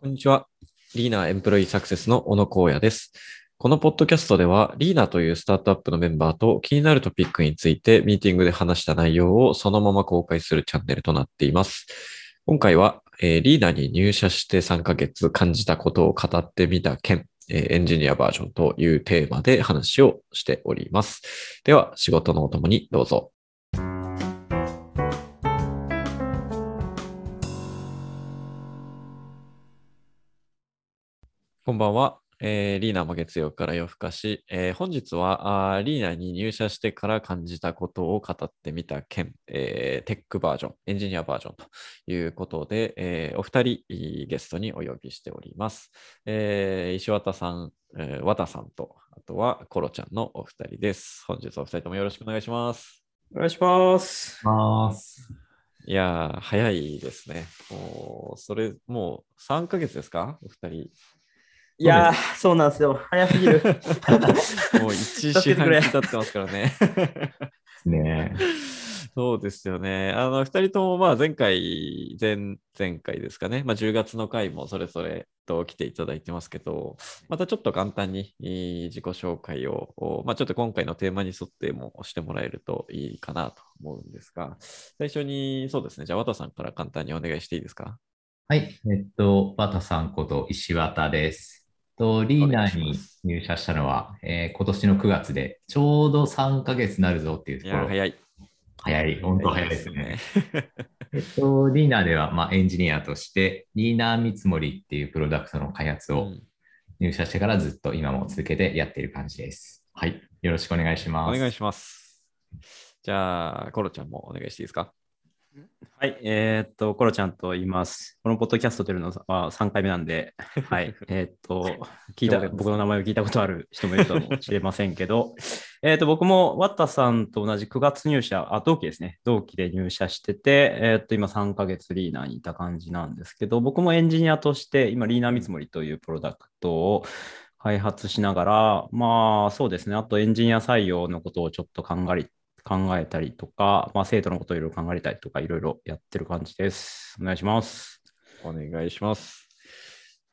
こんにちは。リーナエンプロイーサクセスの小野光也です。このポッドキャストでは、リーナというスタートアップのメンバーと気になるトピックについてミーティングで話した内容をそのまま公開するチャンネルとなっています。今回は、えーリーナーに入社して3ヶ月感じたことを語ってみた件、えーエンジニアバージョンというテーマで話をしております。では、仕事のお供にどうぞ。こんばんは。えーリーナーも月曜から夜更かし、えー本日はあーリーナーに入社してから感じたことを語ってみた件、えーテックバージョン、エンジニアバージョンということで、えーお二人ゲストにお呼びしております。えー石渡さん、えー、和田さんと、あとはコロちゃんのお二人です。本日お二人ともよろしくお願いします。お願いします。ます。いやー、早いですね。もう、それ、もう3ヶ月ですか？お二人。いやー、そうなんですよ。早すぎる。もう1四半期経ってますからね。ねそうですよね。あの、二人とも、まあ、前回、前、前回ですかね。まあ、10月の回もそれぞれと来ていただいてますけど、またちょっと簡単に自己紹介を、おまあ、ちょっと今回のテーマに沿ってもしてもらえるといいかなと思うんですが、最初に、そうですね。じゃあ、和田さんから簡単にお願いしていいですか？はい。えっと、バタさんこと石渡です。とリーナーに入社したのは、えー今年の9月で、ちょうど3ヶ月になるぞっていうところ。早い。早い。本当早いですね。ね。えっと、リーナーでは、まあ、エンジニアとして、リーナー見積もりっていうプロダクトの開発をうん入社してからずっと今も続けてやっている感じです。はい。よろしくお願いしおます。願いします。じゃあ、コロちゃんもお願いしていいですか？はい、えーっと、コロちゃんと言います。このポッドキャスト出るのは3回目なんで、はい、えーっと、聞いた、僕の名前を聞いたことある人もいるかもしれませんけど、えーっと、僕もワッタさんと同じ9月入社、あ、同期ですね。同期で入社してて、えーっと、今3ヶ月リーナーにいた感じなんですけど、僕もエンジニアとして、今、リーナー見積もりというプロダクトを開発しながら、まあ、そうですね。あとエンジニア採用のことをちょっと考え考えたりとか、まあ、生徒のことをいろいろ考えたりとか、いろいろやってる感じです。お願いします。お願いします。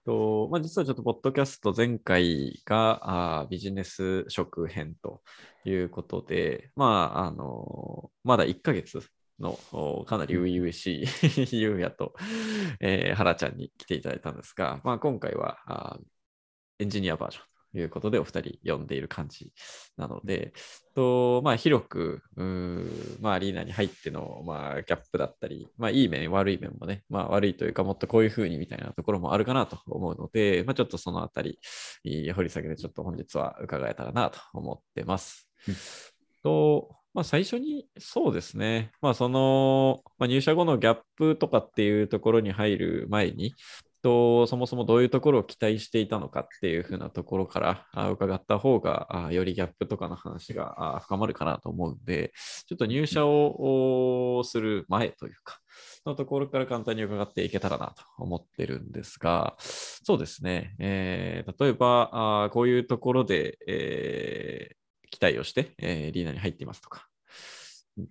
とまあ、実はちょっと、ポッドキャスト前回があビジネス職編ということで、まあ、あのまだ1ヶ月のかなり初々しいゆうやと、えー、原ちゃんに来ていただいたんですが、まあ、今回はあエンジニアバージョンいうことでお二人呼んでいる感じなので、とまあ、広く、うーまあ、アリーナに入っての、まあ、ギャップだったり、まあ、いい面、悪い面もね、まあ、悪いというか、もっとこういうふうにみたいなところもあるかなと思うので、まあ、ちょっとそのあたり、掘り下げでちょっと本日は伺えたらなと思ってます。と、まあ、最初に、そうですね、まあ、その、まあ、入社後のギャップとかっていうところに入る前に、とそもそもどういうところを期待していたのかっていうふうなところからあ伺った方がよりギャップとかの話が深まるかなと思うんで、ちょっと入社をする前というか、のところから簡単に伺っていけたらなと思ってるんですが、そうですね、えー例えばあこういうところで、えー期待をして、えーリーナに入っていますとか、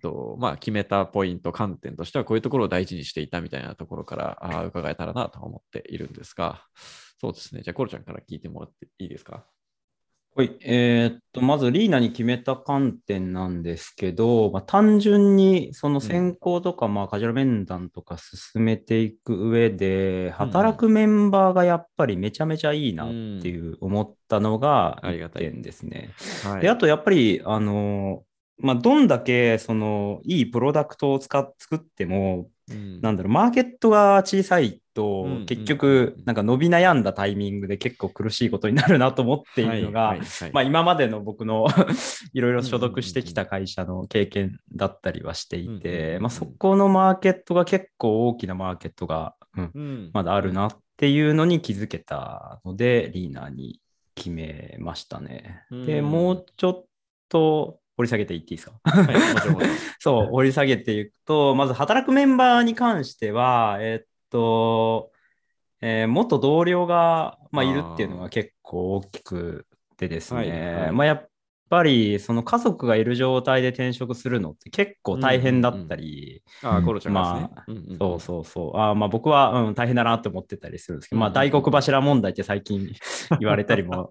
とまあ、決めたポイント、観点としてはこういうところを大事にしていたみたいなところからあー伺えたらなと思っているんですが、そうですね、じゃあ、コロちゃんから聞いてもらっていいですか？はい、えーっと、まずリーナに決めた観点なんですけど、まあ、単純にその選考とか、まあ、カジュアル面談とか進めていく上で、働くメンバーがやっぱりめちゃめちゃいいなっていう思ったのが1ありがたい点ですね。はい。で、あとやっぱり、あの、まあ、どんだけそのいいプロダクトを使っ作っても、うん。なんだろう、マーケットが小さいとうん、結うん。局、なんか伸び悩んだタイミングで結構苦しいことになるなと思っているのがまあ今までの僕の いろいろ所属してきた会社の経験だったりはしていて、うんまあそこのマーケットが結構大きなマーケットが、うんうん。まだあるなっていうのに気づけたので、リーナーに決めましたね。で、うん。もうちょっと掘り下げていっていいですか？はい、そう、掘り下げていくと、まず働くメンバーに関しては、えっと、えー元同僚が、まあ、いるっていうのが結構大きくてですね、はいはい。まあ、やっぱりその家族がいる状態で転職するのって結構大変だったり、ああ、うんコロちゃんま。うんうんそうそうそう。あーまあ僕は、うん、大変だなって思ってたりするんですけど、まあうん大黒柱問題って最近言われたりも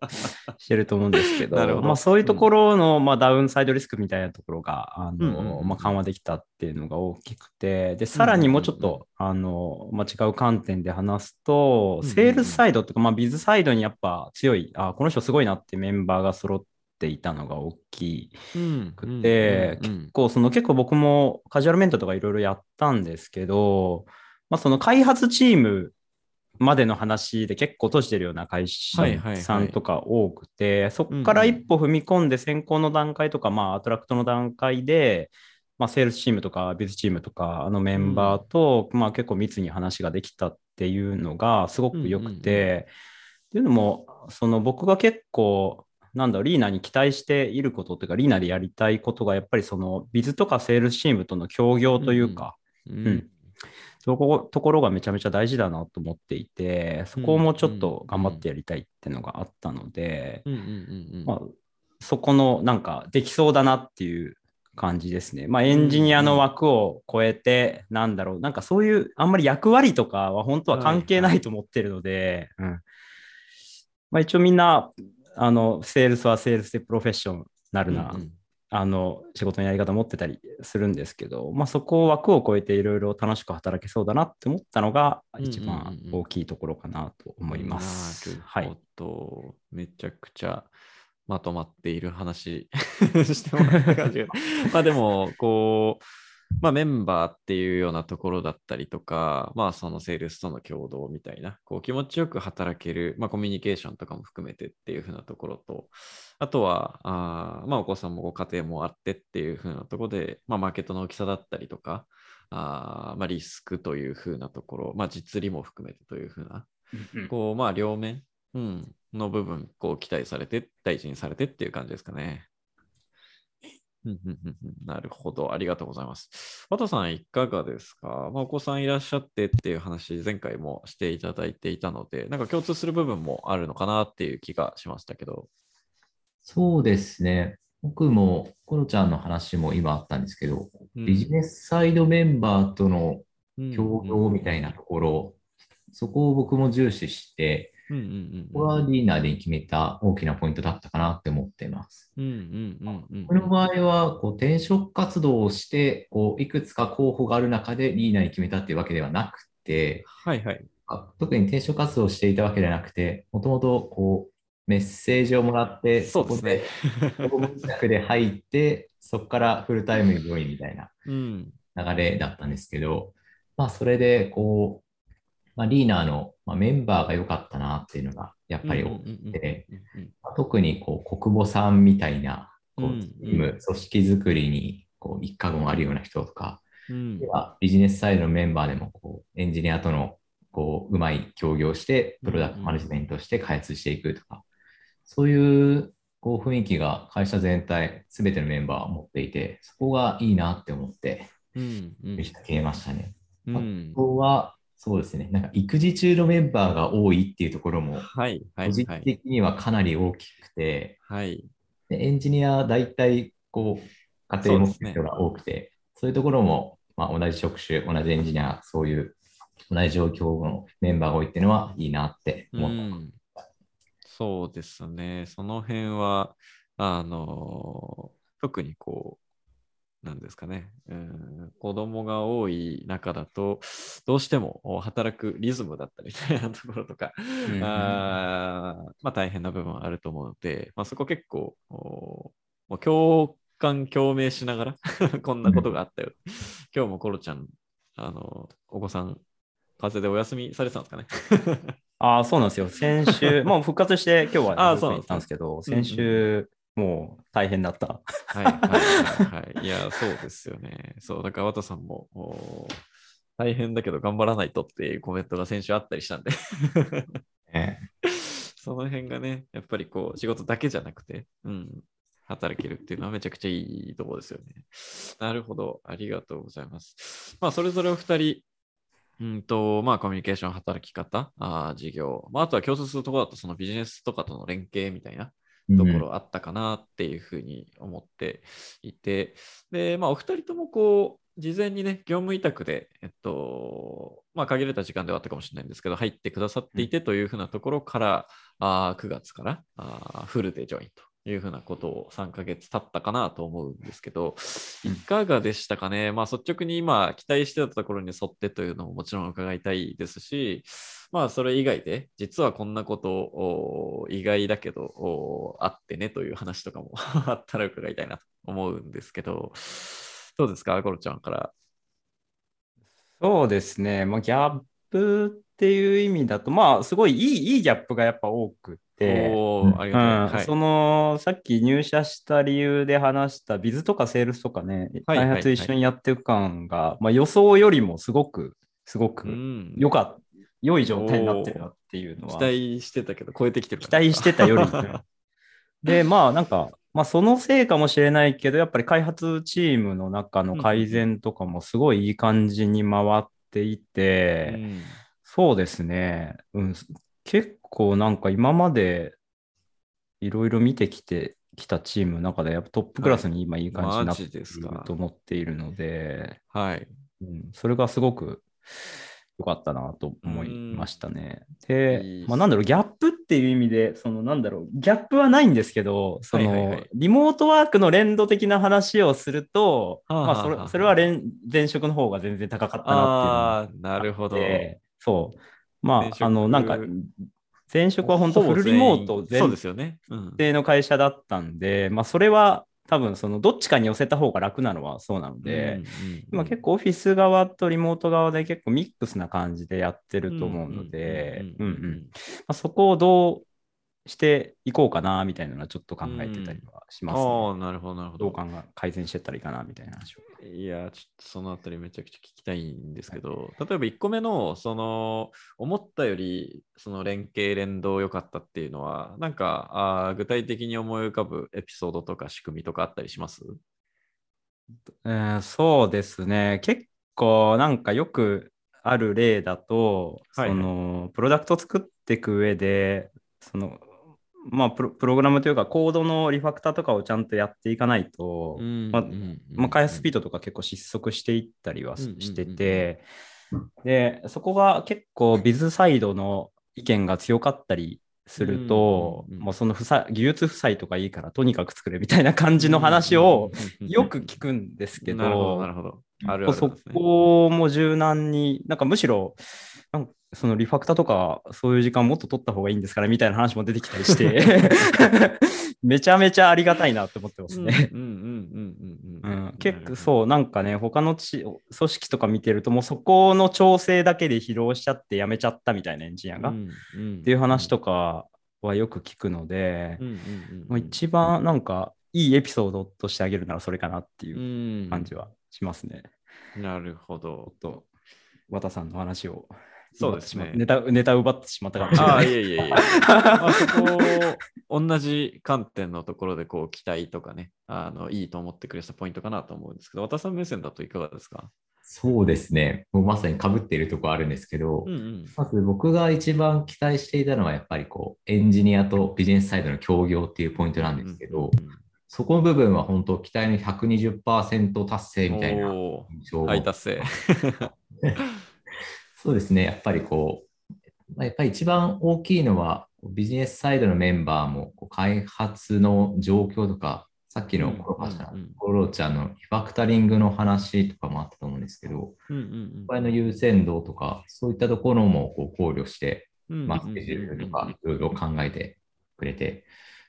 してると思うんですけど、ど。まあそういうところの、まあ、ダウンサイドリスクみたいなところが、あうんうんうんうん。のまあ、緩和できたっていうのが大きくて、で、さらにもうちょっうんうんと、あの、まあ、違う観点で話すと、うんうんうん。セールスサイドとか、まあビズサイドにやっぱ強い、あこの人すごいなってメンバーが揃っていたのが大きくて、結構その結構僕もカジュアルメントとかいろいろやったんですけど、まあ、その開発チームまでの話で結構閉じてるような会社さんとか多くて、そこから一歩踏み込んで先行の段階とか、まあアトラクトの段階で、まあ、セールスチームとかビズチームとかあのメンバーと、まあ、結構密に話ができたっていうのがすごく良くて、っていうのもその僕が結構なんだろうリーナに期待していることというかリーナでやりたいことがやっぱりそのビズとかセールスチームとの協業というか、うんうん。そこところがめちゃめちゃ大事だなと思っていてそこをもうちょっと頑張ってやりたいっていうのがあったので、まあ、そこのなんかできそうだなっていう感じですね。まあ、エンジニアの枠を超えて、なんだろう、なんかそういう、あんまり役割とかは本当は関係ないと思ってるので、うん。まあ、一応みんな、あの、セールスはセールスでプロフェッショナルな、うんうんあの、仕事のやり方持ってたりするんですけど、まあ、そこを枠を超えていろいろ楽しく働けそうだなって思ったのが、一番大きいところかなと思います。なるはいほ。ど。めちゃくちゃまとまっている話 してもらった感じが。まあでも、こう、まあメンバーっていうようなところだったりとか、まあそのセールスとの共同みたいな、こう気持ちよく働ける、まあコミュニケーションとかも含めてっていうふうなところと、あとは、あーまあお子さんもご家庭もあってっていうふうなところで、まあマーケットの大きさだったりとか、あーまあリスクというふうなところ、まあ実利も含めてというふうなこう、まあ、両面、うん、の部分、こう、期待されて、大事にされてっていう感じですかね。うんうんうんうんなるほど。ありがとうございます。和田さん、いかがですか、まあ、お子さんいらっしゃってっていう話、前回もしていただいていたので、なんか共通する部分もあるのかなっていう気がしましたけど。そうですね。僕も、コロちゃんの話も今あったんですけど、うんビジネスサイドメンバーとのうん協業みたいなところ、そこを僕も重視して、うんうんうんここはリーナーで決めた大きなポイントだったかなって思っています。うんうんうんうんこの場合は、こう転職活動をして、こういくつか候補がある中でリーナーに決めたっていうわけではなくて、はいはい。あ特に転職活動をしていたわけではなくて、もともとこうメッセージをもらって、そうですね。そこで、で入って、そこからフルタイムにジョインみたいなうん。流れだったんですけど、まあ、それで、こう、まあ、リーナーの、まあ、メンバーが良かったなっていうのが、やっぱり多くて、まあ特に、こう、国母さんみたいな、こう、うんチーム、組織作りに、こう、一家言あるような人とか、うん。ではビジネスサイドのメンバーでも、こう、エンジニアとの、こう、うまい協業して、プロダクトマネジメントして開発していくとか、そういう、こう、雰囲気が会社全体、すべてのメンバーを持っていて、そこがいいなって思って、うんうん。決めましたね。うん。あとは、そうですね、なんか育児中のメンバーが多いっていうところも、はいはい個人はい。的にはかなり大きくて、はい。でエンジニア、大体、こう、家庭を持ってる人が多くて、そう,、いうところも、まあ、同じ職種、同じエンジニア、そういう同じ状況のメンバーが多いっていうのはいいなってう思った。ん、そうですね。その辺は、あの、特にこう、なんですかね、うん、子供が多い中だと、どうしても働くリズムだったりみたいなところとか、うんうんあーまあ大変な部分はあると思うので、まあ、そこ結構、おもう共感、共鳴しながら、こんなことがあったよ。今日もコロちゃん、あの、お子さん、風邪でお休みされてたんですかね。ああ、そうなんですよ。先週、もう復活して今日はあーそうなんですね行ったんですけど、うんうん先週、もう大変だった。はいはいはいはい。いや、そうですよね。そう、だから、ワトさんも、お大変だけど頑張らないとっていうコメントが先週あったりしたんで、ね その辺がね、やっぱりこう、仕事だけじゃなくて、うん、働けるっていうのはめちゃくちゃいいところですよね。なるほど。ありがとうございます。まあ、それぞれお二人、うんと、まあ、コミュニケーション、働き方、あー事業、まあ、あとは共通するところだと、そのビジネスとかとの連携みたいなところあったかなっていうふうに思っていて、で、まあ、お二人ともこう、事前にね、業務委託で、えっと、まあ、限られた時間ではあったかもしれないんですけど、入ってくださっていてというふうなところから、あ9月からあフルでジョインというふうなことを3ヶ月経ったかなと思うんですけど、いかがでしたかね、まあ、率直に今、期待してたところに沿ってというのももちろん伺いたいですし、まあ、それ以外で、実はこんなことお意外だけどおあってねという話とかも あったら伺いたいなと思うんですけど、どうですか、コロちゃんから。そうですね、まあ、ギャップっていう意味だと、まあ、すごいいいいいギャップがやっぱ多くて、そのさっき入社した理由で話したビズとかセールスとかね、はい開発一緒にやっていく感が、まあ、予想よりもすごく、すごうくん。良かった、良い状態になってるなっていうの期は、待してたけど、超えてきてる期待してたより。で、まあなんか、まあそのせいかもしれないけど、やっぱり開発チームの中の改善とかもすごいいい感じに回っていて、うん。そうですね、うん、結構なんか今までいろいろ見てきてきたチームの中でやっぱトップクラスに今いい感じになっているかと思っているので、はい。うん、それがすごく良かったなと思いましたね。でまあ、なんだろう、ギャップっていう意味で、そのなんだろう、ギャップはないんですけど、その、はいはいはいリモートワークの連動的な話をすると、はあはあまあ、それそれは連前職の方が全然高かったなっていうのがあなるほど。でそう。まあ、あの、なんか、前職は本当フルリモート全員前そうですよね。うん。提の会社だったんで、まあ、それは多分、その、どっちかに寄せた方が楽なのはそうなので、今結構オフィス側とリモート側で結構ミックスな感じでやってると思うので、うんうん。まあそこをどうしていこうかなみたいなのはちょっと考えてたりはします、ねああ、なるほど、なるほど。どう考え改善してったらいいかなみたいな話を。いや、ちょっとそのあたりめちゃくちゃ聞きたいんですけど、例えば1個目の、その、思ったより、その連携連動良かったっていうのは、なんか、あー具体的に思い浮かぶエピソードとか仕組みとかあったりします？えーそうですね。結構なんかよくある例だと、はいはいそのプロダクト作っていく上で、そのまあプロ、プログラムというかコードのリファクターとかをちゃんとやっていかないと、まあまあ、開発スピードとか結構失速していったりはしてて、で、そこが結構ビズサイドの意見が強かったりすると、もうその負債技術負債とかいいからとにかく作れみたいな感じの話をよく聞くんですけなるほど、どな、るほど。あるあるね。こも柔軟に、なんかむしろ、そのリファクターとかそういう時間もっと取った方がいいんですからみたいな話も出てきたりして、めちゃめちゃありがたいなって思ってますね。うんうんうんうんうんうんうん、結構そう、なんかね、他のち組織とか見てると、もうそこの調整だけで疲労しちゃってやめちゃったみたいなエンジニアが、っっていう話とかはよく聞くので、一番なんかいいエピソードとしてあげるならそれかなっていううん感じはしますね。なるほどっ。と、和田さんの話をそうですねネタ。ネタ奪ってしまったかもしれああ、ない。いえいえいえ。まあ、そこを同じ観点のところでこう期待とかね、あのいいと思ってくれたポイントかなと思うんですけど、渡さん目線だといかがですか？そうですね。もうまさに被っているところあるんですけど、うんうん。まず僕が一番期待していたのはやっぱりこうエンジニアとビジネスサイドの協業っていうポイントなんですけど、うんうんうんそこの部分は本当期待の120%達成みたいなお印象達成。そうですね。やっぱりこう、まあやっぱり一番大きいのは、ビジネスサイドのメンバーもこう開発の状況とか、さっきのコロパちゃうんうんうん。ん、コロちゃんのリファクタリングの話とかもあったと思うんですけど、うんうん場合の優先度とか、そういったところもこう考慮して、うんまあ、スケジュールとかいろいろ考えてくれて、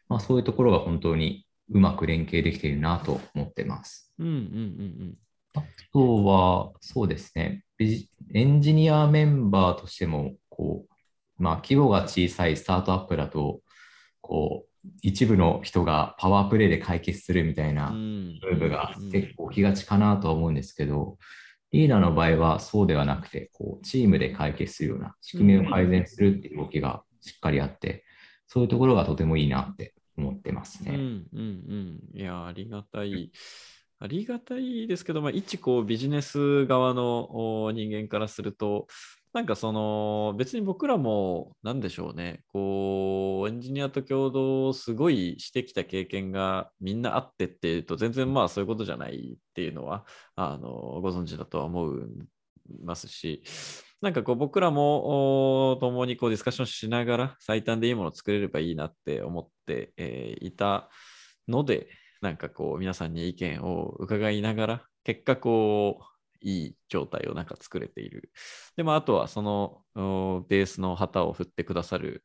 まあ、そういうところが本当にうまく連携できているなと思ってます。うんうんうん。あとは、そうですね、エンジニアメンバーとしても、こう、まあ、規模が小さいスタートアップだと、こう、一部の人がパワープレイで解決するみたいうん。なムムーブが結構起きがちかなとは思うんですけど、リーダーの場合はそうではなくて、こう、チームで解決するような仕組みを改善するっていう動きがしっかりあって、そういうところがとてもいいなって思ってますね。うんうんうん。いや、ありがたい。ありがたいですけど、まあ、一こうビジネス側の人間からすると、なんかその別に僕らもなんでしょうね、こうエンジニアと共同をすごいしてきた経験がみんなあってっていうと全然まあそういうことじゃないっていうのはあのご存知だとは思いますし、なんかこう僕らも共にこうディスカッションしながら最短でいいものを作れればいいなって思って、え、いたので、なんかこう皆さんに意見を伺いながら、結果こういい状態をなんか作れている。でも、あとはそのベースの旗を振ってくださる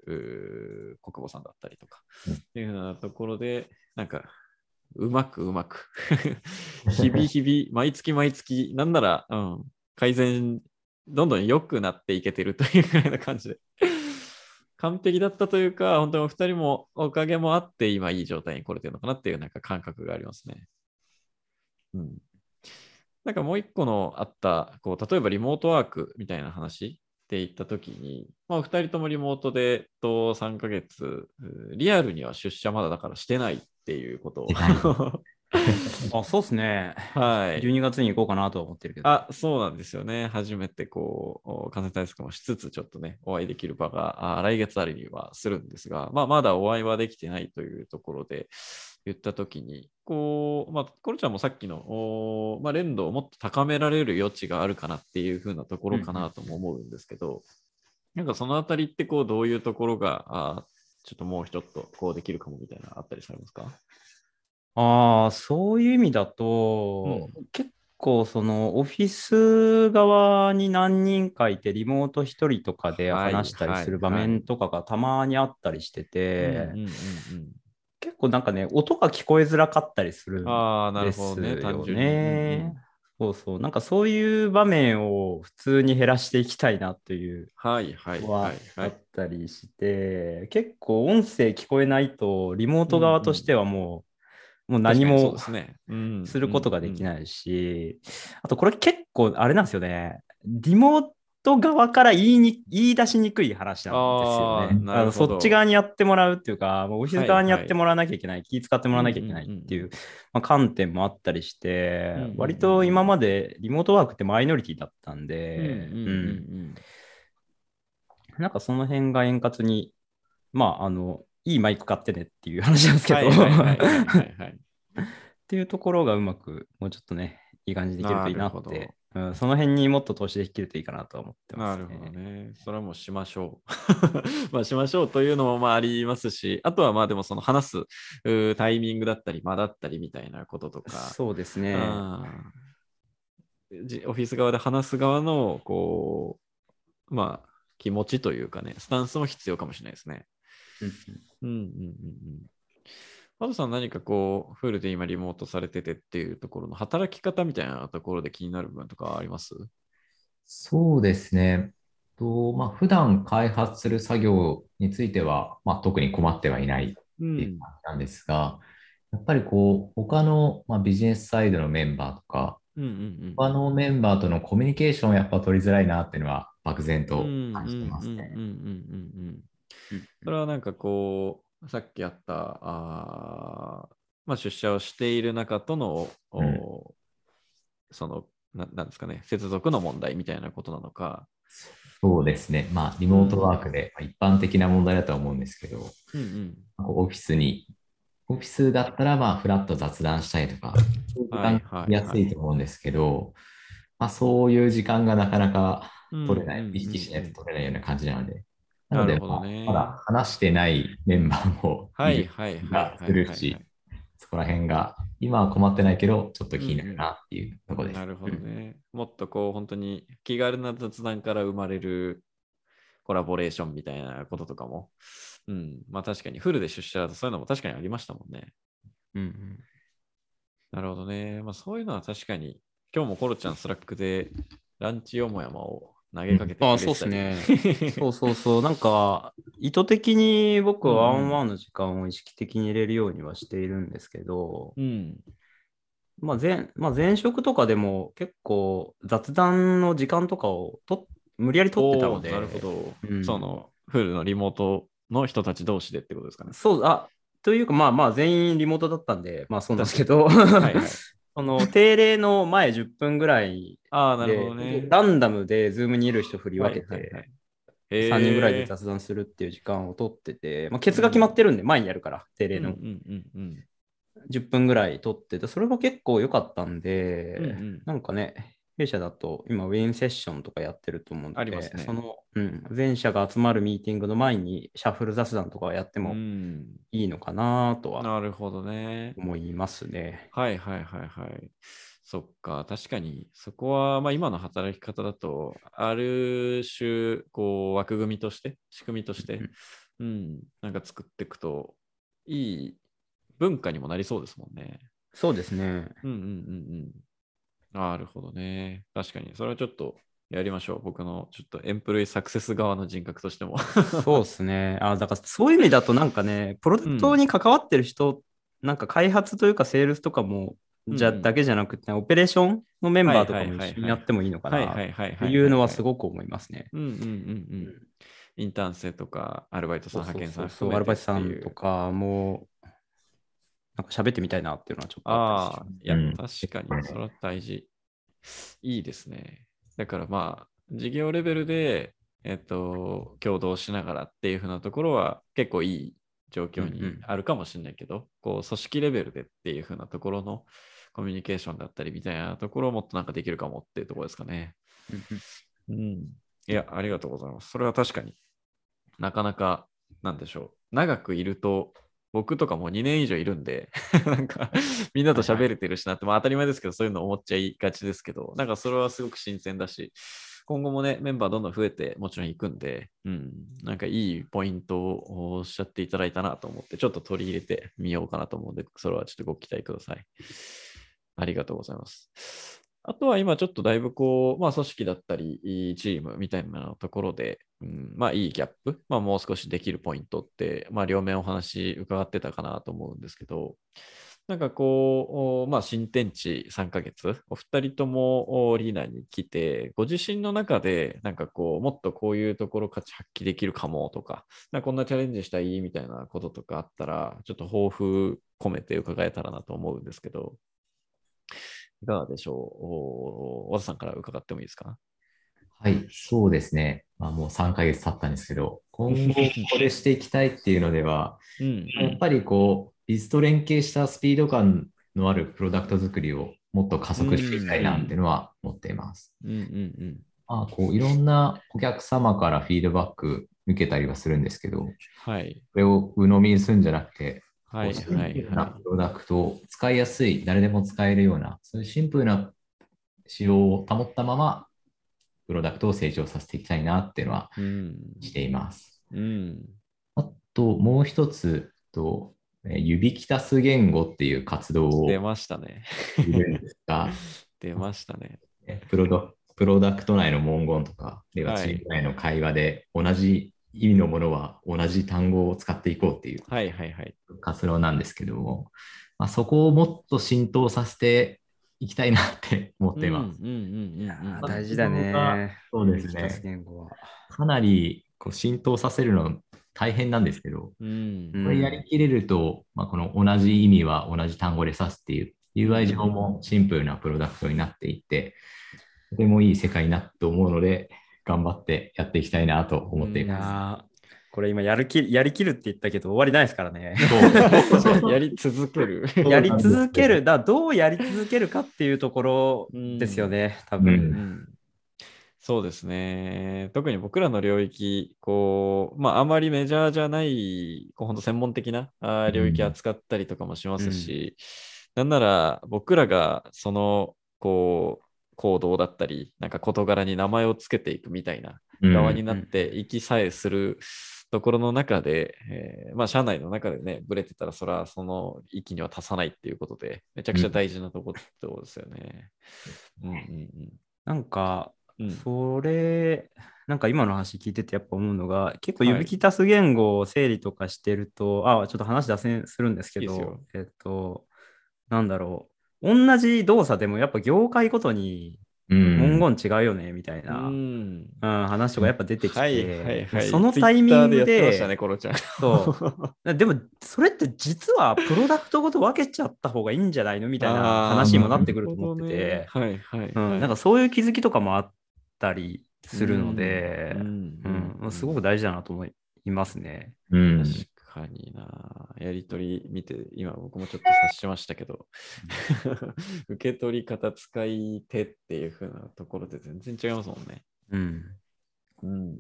国母さんだったりとか、っていうようなところで、なんか、うまくうまく 日々日々、毎月毎月、なんなら、うん、改善、どんどん良くなっていけてるというぐらいな感じで。完璧だったというか、本当にお二人もおかげもあって、今いい状態に来れてるのかなっていうなんか感覚がありますね。うん。なんかもう一個のあった、こう例えばリモートワークみたいな話って言ったときに、まあ、2人ともリモートでと3ヶ月、リアルには出社まだだからしてないっていうことを。あ、そうっすね。はい。12月に行こうかなと思ってるけど。あ、そうなんですよね。初めてこう、感染対策もしつつ、ちょっとね、お会いできる場があ来月ありにはするんですが、まあ、まだお会いはできてないというところで、言ったときに、こう、まあ、コルちゃんもさっきの、まあ、連動をもっと高められる余地があるかなっていうふうなところかなとも思うんですけど、うん、なんかそのあたりってこう、どういうところが、あちょっともう一つこうできるかもみたいなあったりされますか？ああ、そういう意味だと、うん、結構そのオフィス側に何人かいてリモート1人とかで話したりする場面とかがたまにあったりしてて、結構なんかね、音が聞こえづらかったりするんですよね。ああ、なるほどね。単純に、うんそうそう。なんかそういう場面を普通に減らしていきたいなというはいはいはあったりして、結構音声聞こえないとリモート側としてはもう、もう何もすることができないし、あとこれ結構あれなんですよね。リモート側から言いに言い出しにくい話なんですよね。あのそっち側にやってもらうっていうか、オフィス側にやってもらわなきゃいけない、はいはい、気使ってもらわなきゃいけないっていう、まあ、観点もあったりして、うんうんうん、割と今までリモートワークってマイノリティだったんで、なんかその辺が円滑に、まあ、あの、いいマイク買ってねっていう話なんですけど、っていうところがうまく、もうちょっとね、いい感じにできるといいなってうん、その辺にもっと投資できるといいかなと思ってます、ね、なるほどね。それはもうしましょう。まあしましょうというのもまあありますし、あとはまあでもその話すタイミングだったり、間だったりみたいなこととか。そうですね。オフィス側で話す側の、こう、まあ気持ちというかね、スタンスも必要かもしれないですね。うんうんうんうん。マドさん何かこう、フルで今リモートされててっていうところの働き方みたいなところで気になる部分とかあります？そうですね。とまあ、普段開発する作業については、まあ、特に困ってはいないっていう感じなんですが、うん、やっぱりこう、他の、まあ、ビジネスサイドのメンバーとか、うんうんうん、他のメンバーとのコミュニケーションをやっぱ取りづらいなっていうのは漠然と感じてますね。それはなんかこう、さっきあったあ、まあ、出社をしている中との、うん、そのな、なんですかね、接続の問題みたいなことなのか。そうですね、まあ、リモートワークで、一般的な問題だとは思うんですけど、うんうん、オフィスに、オフィスだったら、まあ、フラット雑談したりとか、時間やすいと思うんですけど、まあ、そういう時間がなかなか取れない、意識しないと取れないような感じなので、なので、まあ、まだ話してないメンバーもいるがするし、そこら辺が今は困ってないけど、ちょっと気になるなっていうところです。なるほどね。もっとこう、本当に気軽な雑談から生まれるコラボレーションみたいなこととかも、うん、まあ確かにフルで出社だとそういうのも確かにありましたもんね。うん、うん、なるほどね。まあそういうのは確かに、今日もコロちゃんスラックでランチよもやまを投げかけてあ、そうですね。そうそうそう。なんか、意図的に僕はワンワンの時間を意識的に入れるようにはしているんですけど、うん、まあ前、まあ、前職とかでも結構雑談の時間とかをと無理やり取ってたので。なるほど。うん、その、フルのリモートの人たち同士でってことですかね。そう、あ、というか、まあまあ全員リモートだったんで、まあそうなんですけど、はいはい、その定例の前10分ぐらいああ、なるほどね。ランダムでズームにいる人振り分けて、はいはいはい。3人ぐらいで雑談するっていう時間を取ってて、まあ、ケツが決まってるんで、前にやるから、定例の。うんうんうんうん。10分ぐらい取ってて、それが結構良かったんで、うんうん。なんかね、弊社だと今、ウィンセッションとかやってると思うんで、ありますねその、うん、全社が集まるミーティングの前にシャッフル雑談とかやってもうんいいのかなとはなるほどね。思いますね。はいはいはいはい。そっか、確かに、そこは、まあ、今の働き方だと、ある種、こう、枠組みとして、仕組みとして、うん、なんか作っていくと、いい文化にもなりそうですもんね。そうですね。うんうんうんうん。なるほどね。確かに、それはちょっとやりましょう。僕のちょっとエンプロイサクセス側の人格としても。そうですね。あだからそういう意味だとなんかね、プロダクトに関わってる人、なんか開発というかセールスとかも、じゃうんだけじゃなくて、オペレーションのメンバーとかも一緒にやってもいいのかはいなっ。ていうのはすごく思いますね。うんうんうんうん。インターン生とか、アルバイトさん、派遣さんそうアルバイトさんとかも、なんか喋ってみたいなっていうのはちょっとああいや、うん確かに、それは大事。いいですね。だからまあ、事業レベルで、えっと、共同しながらっていうふうなところは結構いい状況にうんうんあるかもしれないけど、こう、組織レベルでっていうふうなところのコミュニケーションだったりみたいなところをもっとなんかできるかもっていうところですかね。うんうんうん。いや、ありがとうございます。それは確かになかなか、なんでしょう。長くいると、僕とかもう2年以上いるんで、なんか、みんなと喋れてるしなって、まあ当たり前ですけど、そういうの思っちゃいがちですけど、なんかそれはすごく新鮮だし、今後もね、メンバーどんどん増えて、もちろん行くんで、うん、なんかいいポイントをおっしゃっていただいたなと思って、ちょっと取り入れてみようかなと思うんで、それはちょっとご期待ください。ありがとうございます。あとは今ちょっとだいぶこう、まあ組織だったり、チームみたいなところで、うん、まあいいギャップ、まあもう少しできるポイントって、まあ両面お話伺ってたかなと思うんですけど、なんかこう、まあ新天地3ヶ月、お二人ともリーナーに来て、ご自身の中でなんかこう、もっとこういうところ価値発揮できるかもとか、なんかこんなチャレンジしたいみたいなこととかあったら、ちょっと抱負込めて伺えたらなと思うんですけど、いかがでしょう？お和田さんから伺ってもいいですか？はい、そうですね。まあ、もう3ヶ月経ったんですけど、今後これしていきたいっていうのでは、うんやっぱりこう、ビズと連携したスピード感のあるプロダクト作りをもっと加速していきたいなっていうのは思っています。うんうんまあ、こういろんなお客様からフィードバック受けたりはするんですけど、こはい。れを鵜呑みにするんじゃなくて、はいプロダクトを使いやすい、誰でも使えるような、そういうシンプルな仕様を保ったまま、プロダクトを成長させていきたいなっていうのは。しています。うん。あと、もう一つと、えー指きたす言語っていう活動を出ましたね。出ましたね。えプロダプロダクト内の文言とか、あるいははいチーム内の会話で同じ意味のものは同じ単語を使っていこうっていう。活動なんですけども、まあ、そこをもっと浸透させていきたいなって 思っています。大事だね。そうですね指揮言語は。かなりこう浸透させるの大変なんですけど、うんうんこれやりきれると、まあ、この同じ意味は同じ単語で指すっていう UI 上もシンプルなプロダクトになっていって、とてもいい世界になると思うので、頑張ってやっていきたいなと思っていいまやーこれ今やるき、やりきるって言ったけど終わりないですからね。やり続ける。やり続ける、だどうやり続けるかっていうところですよね、多分。うんうんそうですね。特に僕らの領域、こう、まあ、あまりメジャーじゃない、こう、本当専門的な領域扱ったりとかもしますし、なんなら僕らがその、こう、行動だったり、なんか事柄に名前をつけていくみたいなす。側になっていきさえするところの中で、えーまあ、社内の中でね、ブレてたら、それはその域には達さないっていうことで、めちゃくちゃ大事なところですよね。うんうんなんか、うん。うんそれ、なんか今の話聞いててやっぱ思うのが、結構はい指き足す言語を整理とかしてると、あ、ちょっと話脱線するんですけどいいえっと、なんだろう。同じ動作でもやっぱ業界ごとにうん。文言違うよねみたいな、ううんん。話とかやっぱ出てきて、はいはいはい。そのタイミングででね、コロちゃん。そう でもそれって実はプロダクトごと分けちゃった方がいいんじゃないのみたいな話にもなってくると思ってて、なん、かそういう気づきとかもあったりするので、うんうんうんすごく大事だなと思いますね。うん。確かにな。やりとり見て、今僕もちょっと察しましたけど、受け取り方、使い手っていう風なところで全然違いますもんね。うん。うん、なる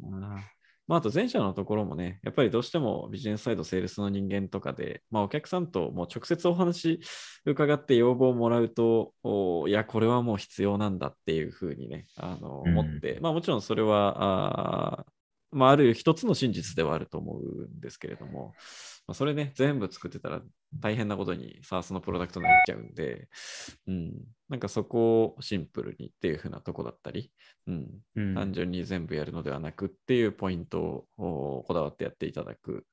ほどな。まあ、あと前者のところもね、やっぱりどうしてもビジネスサイド、セールスの人間とかで、まあ、お客さんともう直接お話伺って要望をもらうと、おいや、これはもう必要なんだっていうふうにね、あのうん思って、まあもちろんそれは、まあ、ある一つの真実ではあると思うんですけれども、まあ、それね、全部作ってたら大変なことに SARS のプロダクトになっちゃうんで、うん、なんかそこをシンプルにっていうふうなとこだったり、うん、うん単純に全部やるのではなくっていうポイントをおこだわってやっていただく。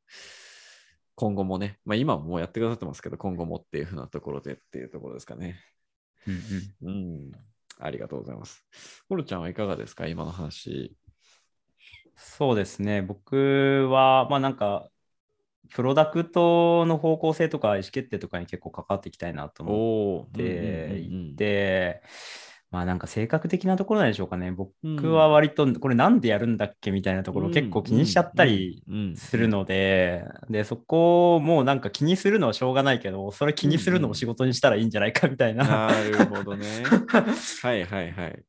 今後もね、まあ今はもうやってくださってますけど、今後もっていうふうなところでっていうところですかね。うんうんうん。ありがとうございます。コロちゃんはいかがですか？今の話。そうですね。僕は、まあなんか、プロダクトの方向性とか意思決定とかに結構関わっていきたいなと思っていて、まあなんか性格的なところなんでしょうかね。僕は割とこれなんでやるんだっけみたいなところを結構気にしちゃったりするので、で、そこをもうなんか気にするのはしょうがないけど、それ気にするのを仕事にしたらいいんじゃないかみたいななるほどね。はいはいはい。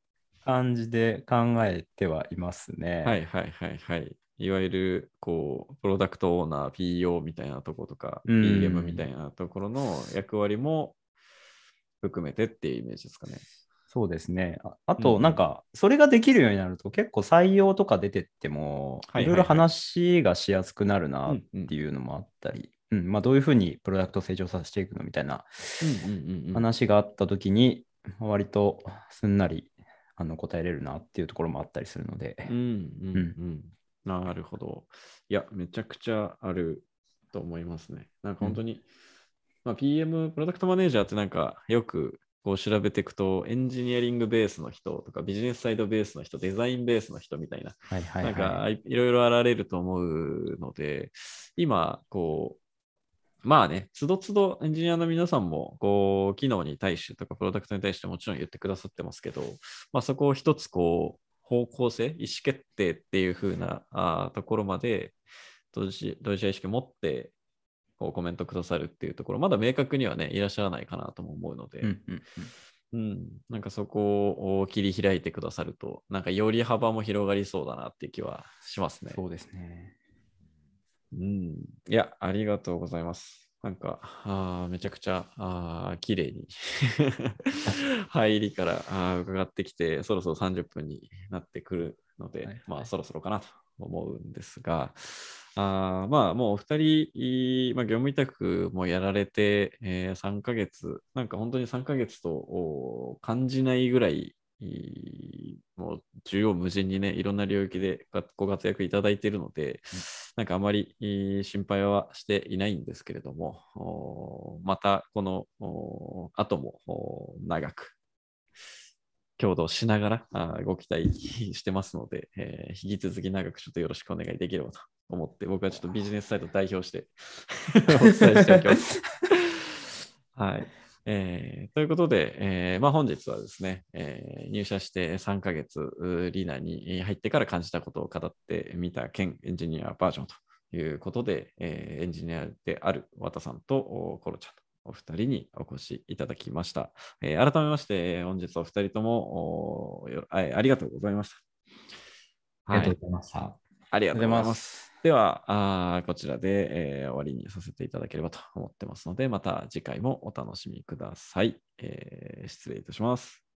感じで考えてはいますね。はいはいはいはい。いわゆる、こう、プロダクトオーナー、PO みたいなところとか、うん PM みたいなところの役割も含めてっていうイメージですかね。そうですね。ああと、うんなんか、それができるようになると、結構採用とか出てっても、はいろいろ話がしやすくなるなっうんうんていうのもあったり、うんまあ、どういうふうにプロダクトを成長させていくのみたいなうんうんうんうん話があったときに、割とすんなりあの答えれるなっていうところもあったりするので、うんうんうん。なるほど。いや、めちゃくちゃあると思いますね。なんか本当に、まあ、PM、プロダクトマネージャーってなんかよくこう調べていくと、エンジニアリングベースの人とか、ビジネスサイドベースの人、デザインベースの人みたいな、はいはいなんかはいいろいろあられると思うので、今、こう、まあね、つどつどエンジニアの皆さんも、こう、機能に対してとか、プロダクトに対してもちろん言ってくださってますけど、まあそこを一つ、こう、方向性、意思決定っていう風なあーところまで、当事当事者意識を持って、こうコメントくださるっていうところ、まだ明確にはね、いらっしゃらないかなとも思うので、うんうんうんうん、なんかそこを切り開いてくださると、なんかより幅も広がりそうだなっていう気はしますね。そうですね。うん、いや、ありがとうございます。なんか、あーめちゃくちゃあー綺麗に 入りからあー伺ってきて、そろそろ30分になってくるので、はいはい。まあそろそろかなと思うんですが、あーまあもうお二人、いまあ、業務委託もやられて、えー3ヶ月、なんか本当に3ヶ月とお感じないぐらい、いもう縦横無尽にね、いろんな領域でごご活躍いただいているので、なんかあまり心配はしていないんですけれども、おまたこのお後もお長く共同しながらあご期待してますので、えー引き続き長くちょっとよろしくお願いできればと思って、僕はちょっとビジネスサイト代表して お伝えしておきます。はい。えーということで、えーまあ、本日はですね、えー入社して3ヶ月、うリーナに入ってから感じたことを語ってみた兼エンジニアバージョンということで、えーエンジニアである和田さんとおコロちゃんとお二人にお越しいただきました。えー改めまして、本日お二人ともあありがとうございました。ありがとうございました。ありがとうございま。すでは、あこちらで、えー終わりにさせていただければと思ってますので、また次回もお楽しみください。えー失礼いたします。